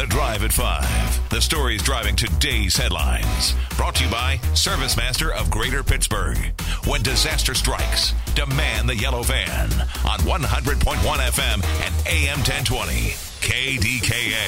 The Drive at 5. The stories driving today's headlines. Brought to you by ServiceMaster of Greater Pittsburgh. When disaster strikes, demand the yellow van on 100.1 FM and AM 1020. KDKA.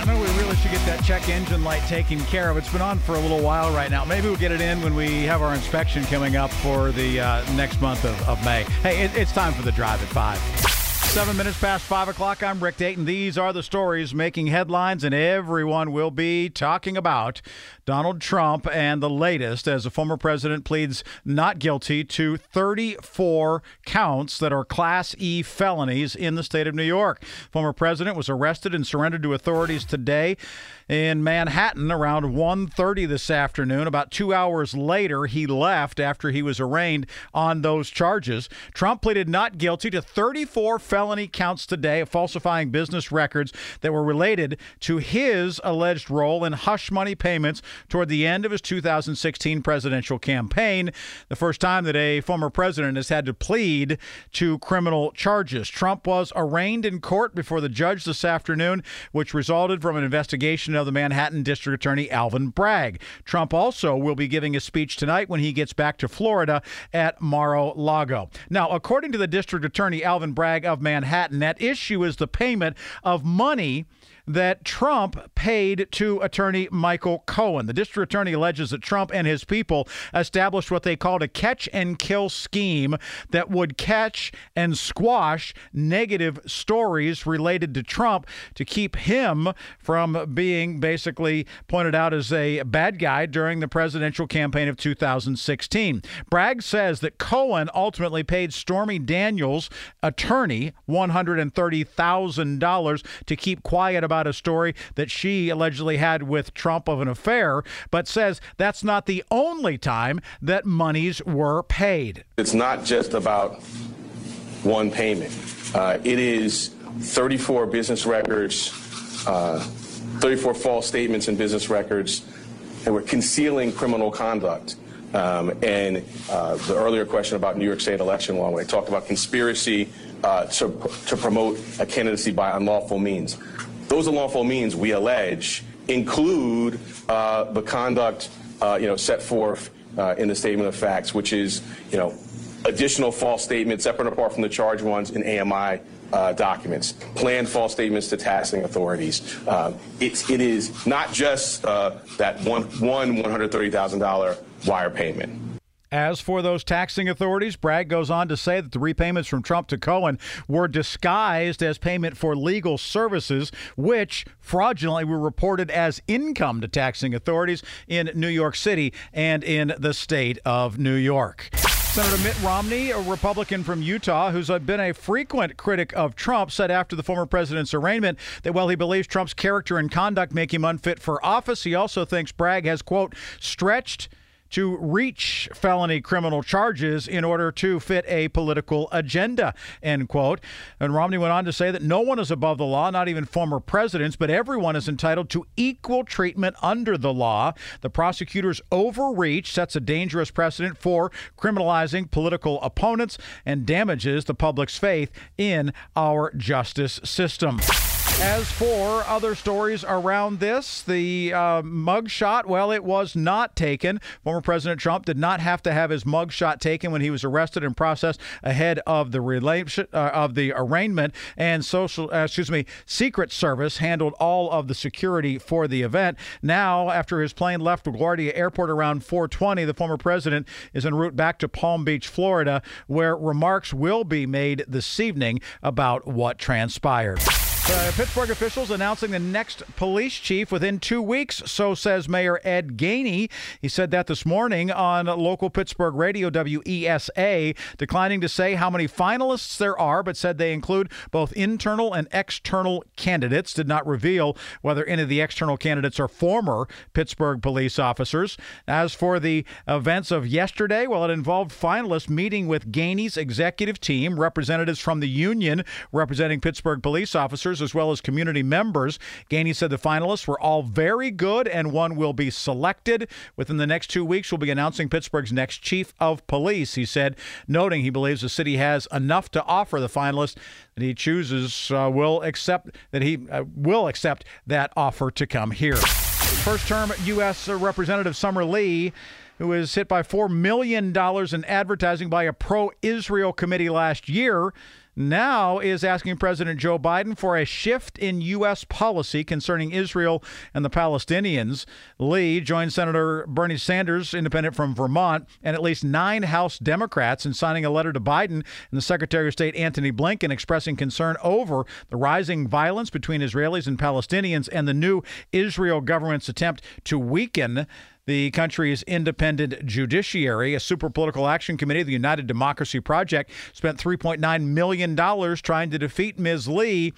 I know we really should get that check engine light taken care of. It's been on for a little while right now. Maybe we'll get it in when we have our inspection coming up for the uh, next month of, of May. Hey, it, it's time for the drive at five. Seven minutes past five o'clock. I'm Rick Dayton. These are the stories making headlines, and everyone will be talking about Donald Trump and the latest as the former president pleads not guilty to 34 counts that are Class E felonies in the state of New York. Former president was arrested and surrendered to authorities today in Manhattan around 1:30 this afternoon. About 2 hours later, he left after he was arraigned on those charges. Trump pleaded not guilty to 34 felony counts today of falsifying business records that were related to his alleged role in hush money payments toward the end of his 2016 presidential campaign, the first time that a former president has had to plead to criminal charges. Trump was arraigned in court before the judge this afternoon, which resulted from an investigation of the Manhattan District Attorney Alvin Bragg. Trump also will be giving a speech tonight when he gets back to Florida at Mar-a-Lago. Now, according to the District Attorney Alvin Bragg of Manhattan, that issue is the payment of money that Trump paid to attorney Michael Cohen. The district attorney alleges that Trump and his people established what they called a catch and kill scheme that would catch and squash negative stories related to Trump to keep him from being basically pointed out as a bad guy during the presidential campaign of 2016. Bragg says that Cohen ultimately paid Stormy Daniels' attorney $130,000 to keep quiet about a story that she allegedly had with Trump of an affair, but says that's not the only time that monies were paid. It's not just about one payment. Uh, it is 34 business records, uh, 34 false statements in business records, and we're concealing criminal conduct. Um, and uh, the earlier question about New York State election law, when I talked about conspiracy uh, to, to promote a candidacy by unlawful means. Those unlawful means, we allege, include uh, the conduct uh, you know, set forth uh, in the statement of facts, which is you know, additional false statements, separate and apart from the charged ones in AMI uh, documents, planned false statements to taxing authorities. Uh, it is not just uh, that one, one $130,000 wire payment. As for those taxing authorities, Bragg goes on to say that the repayments from Trump to Cohen were disguised as payment for legal services, which fraudulently were reported as income to taxing authorities in New York City and in the state of New York. Senator Mitt Romney, a Republican from Utah who's been a frequent critic of Trump, said after the former president's arraignment that while he believes Trump's character and conduct make him unfit for office, he also thinks Bragg has, quote, stretched to reach felony criminal charges in order to fit a political agenda, end quote. And Romney went on to say that no one is above the law, not even former presidents, but everyone is entitled to equal treatment under the law. The prosecutor's overreach sets a dangerous precedent for criminalizing political opponents and damages the public's faith in our justice system. As for other stories around this, the uh, mugshot, well, it was not taken. Former President Trump did not have to have his mugshot taken when he was arrested and processed ahead of the uh, of the arraignment. And social, uh, excuse me, Secret Service handled all of the security for the event. Now, after his plane left LaGuardia Airport around 4:20, the former president is en route back to Palm Beach, Florida, where remarks will be made this evening about what transpired. Uh, Pittsburgh officials announcing the next police chief within two weeks, so says Mayor Ed Gainey. He said that this morning on local Pittsburgh radio WESA, declining to say how many finalists there are, but said they include both internal and external candidates. Did not reveal whether any of the external candidates are former Pittsburgh police officers. As for the events of yesterday, well, it involved finalists meeting with Gainey's executive team, representatives from the union representing Pittsburgh police officers as well as community members. Gainey said the finalists were all very good and one will be selected. Within the next two weeks, we'll be announcing Pittsburgh's next chief of police, he said, noting he believes the city has enough to offer the finalists that he chooses uh, will accept that he uh, will accept that offer to come here. First term U.S. Representative Summer Lee who was hit by $4 million in advertising by a pro Israel committee last year, now is asking President Joe Biden for a shift in U.S. policy concerning Israel and the Palestinians. Lee joined Senator Bernie Sanders, independent from Vermont, and at least nine House Democrats in signing a letter to Biden and the Secretary of State Antony Blinken expressing concern over the rising violence between Israelis and Palestinians and the new Israel government's attempt to weaken the country's independent judiciary. A super political action committee, the United Democracy Project, spent $3.9 million trying to defeat Ms. Lee.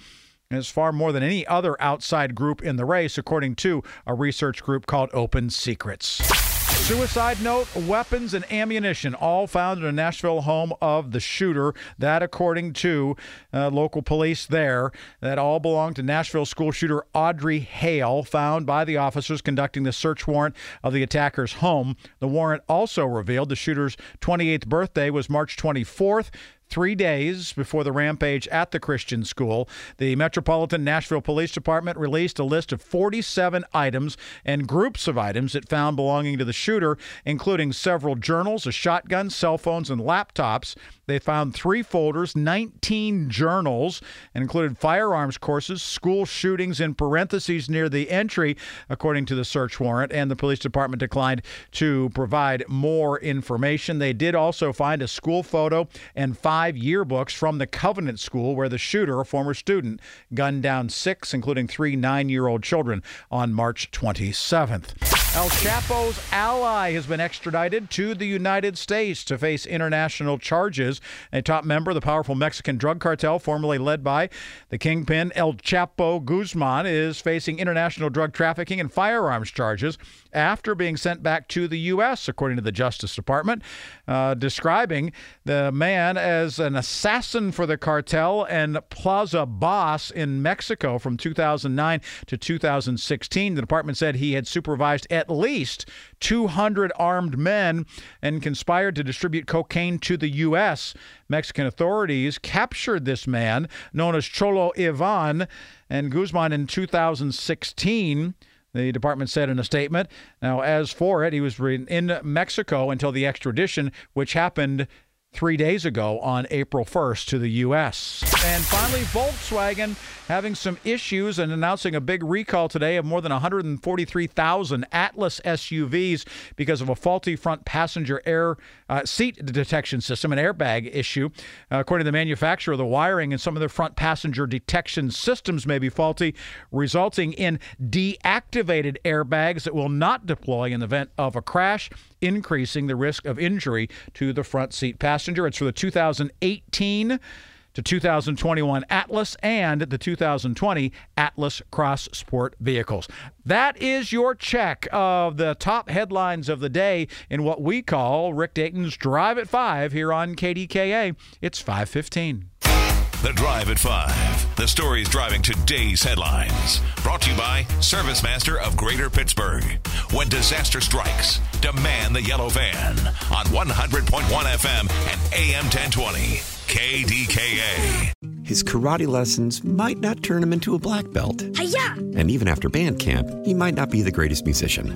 It's far more than any other outside group in the race, according to a research group called Open Secrets. Suicide note, weapons, and ammunition all found in a Nashville home of the shooter. That, according to uh, local police there, that all belonged to Nashville school shooter Audrey Hale, found by the officers conducting the search warrant of the attacker's home. The warrant also revealed the shooter's 28th birthday was March 24th. Three days before the rampage at the Christian school, the Metropolitan Nashville Police Department released a list of 47 items and groups of items it found belonging to the shooter, including several journals, a shotgun, cell phones, and laptops. They found three folders, 19 journals, and included firearms courses, school shootings in parentheses near the entry, according to the search warrant. And the police department declined to provide more information. They did also find a school photo and five yearbooks from the Covenant School, where the shooter, a former student, gunned down six, including three nine year old children, on March 27th. El Chapo's ally has been extradited to the United States to face international charges. A top member of the powerful Mexican drug cartel, formerly led by the kingpin El Chapo Guzman, is facing international drug trafficking and firearms charges after being sent back to the U.S., according to the Justice Department, uh, describing the man as an assassin for the cartel and plaza boss in Mexico from 2009 to 2016. The department said he had supervised at least 200 armed men and conspired to distribute cocaine to the U.S. Mexican authorities captured this man, known as Cholo Ivan, and Guzman in 2016. The department said in a statement. Now, as for it, he was in Mexico until the extradition, which happened three days ago on April 1st to the U.S. And finally, Volkswagen having some issues and announcing a big recall today of more than 143,000 Atlas SUVs because of a faulty front passenger air uh, seat detection system, an airbag issue. Uh, according to the manufacturer, the wiring and some of their front passenger detection systems may be faulty, resulting in deactivated airbags that will not deploy in the event of a crash increasing the risk of injury to the front seat passenger. It's for the 2018 to 2021 Atlas and the 2020 Atlas Cross Sport vehicles. That is your check of the top headlines of the day in what we call Rick Dayton's Drive at 5 here on KDKA. It's 515. The Drive at 5. The stories driving today's headlines. Brought to you by ServiceMaster of Greater Pittsburgh. When disaster strikes, demand the yellow van on 100.1 FM and AM 1020. KDKA. His karate lessons might not turn him into a black belt. Hi-ya! And even after band camp, he might not be the greatest musician.